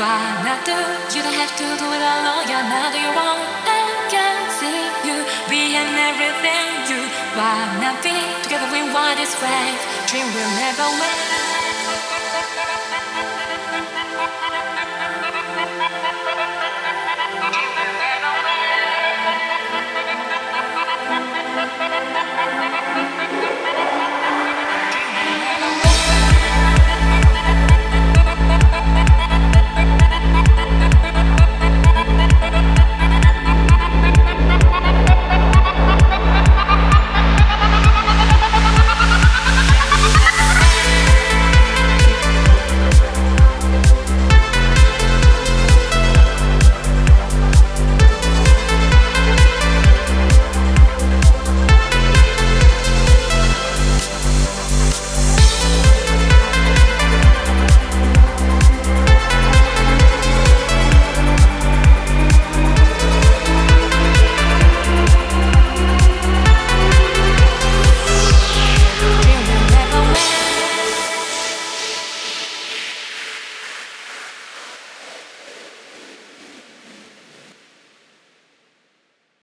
Why not do? You don't have to do it alone. You're not you want. I can see you being everything you. Why not be together? We want this wave. Dream will never wait.